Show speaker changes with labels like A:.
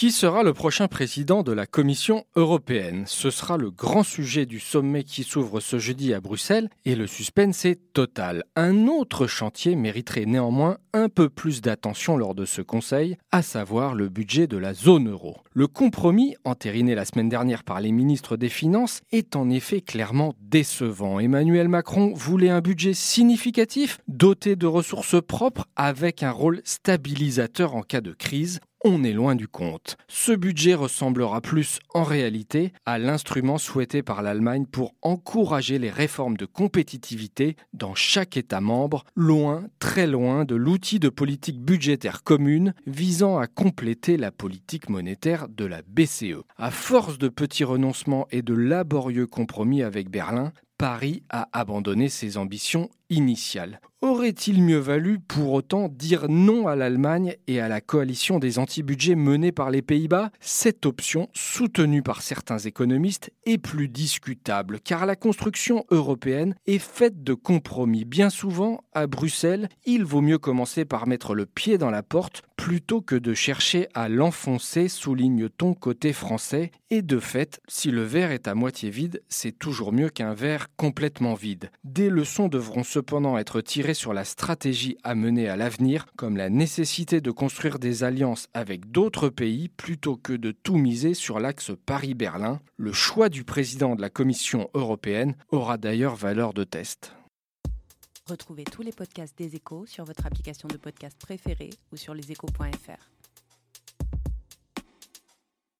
A: Qui sera le prochain président de la Commission européenne? Ce sera le grand sujet du sommet qui s'ouvre ce jeudi à Bruxelles et le suspense est total. Un autre chantier mériterait néanmoins un peu plus d'attention lors de ce conseil, à savoir le budget de la zone euro. Le compromis, entériné la semaine dernière par les ministres des Finances, est en effet clairement décevant. Emmanuel Macron voulait un budget significatif, doté de ressources propres, avec un rôle stabilisateur en cas de crise on est loin du compte. Ce budget ressemblera plus en réalité à l'instrument souhaité par l'Allemagne pour encourager les réformes de compétitivité dans chaque État membre, loin, très loin de l'outil de politique budgétaire commune visant à compléter la politique monétaire de la BCE. À force de petits renoncements et de laborieux compromis avec Berlin, Paris a abandonné ses ambitions initiales. Aurait-il mieux valu pour autant dire non à l'Allemagne et à la coalition des anti-budgets menée par les Pays-Bas? Cette option, soutenue par certains économistes, est plus discutable car la construction européenne est faite de compromis. Bien souvent, à Bruxelles, il vaut mieux commencer par mettre le pied dans la porte plutôt que de chercher à l'enfoncer, souligne-t-on côté français. Et de fait, si le verre est à moitié vide, c'est toujours mieux qu'un verre complètement vide. Des leçons devront cependant être tirées sur la stratégie à mener à l'avenir, comme la nécessité de construire des alliances avec d'autres pays plutôt que de tout miser sur l'axe Paris-Berlin. Le choix du président de la Commission européenne aura d'ailleurs valeur de test.
B: Retrouvez tous les podcasts des échos sur votre application de podcast préférée ou sur leséchos.fr.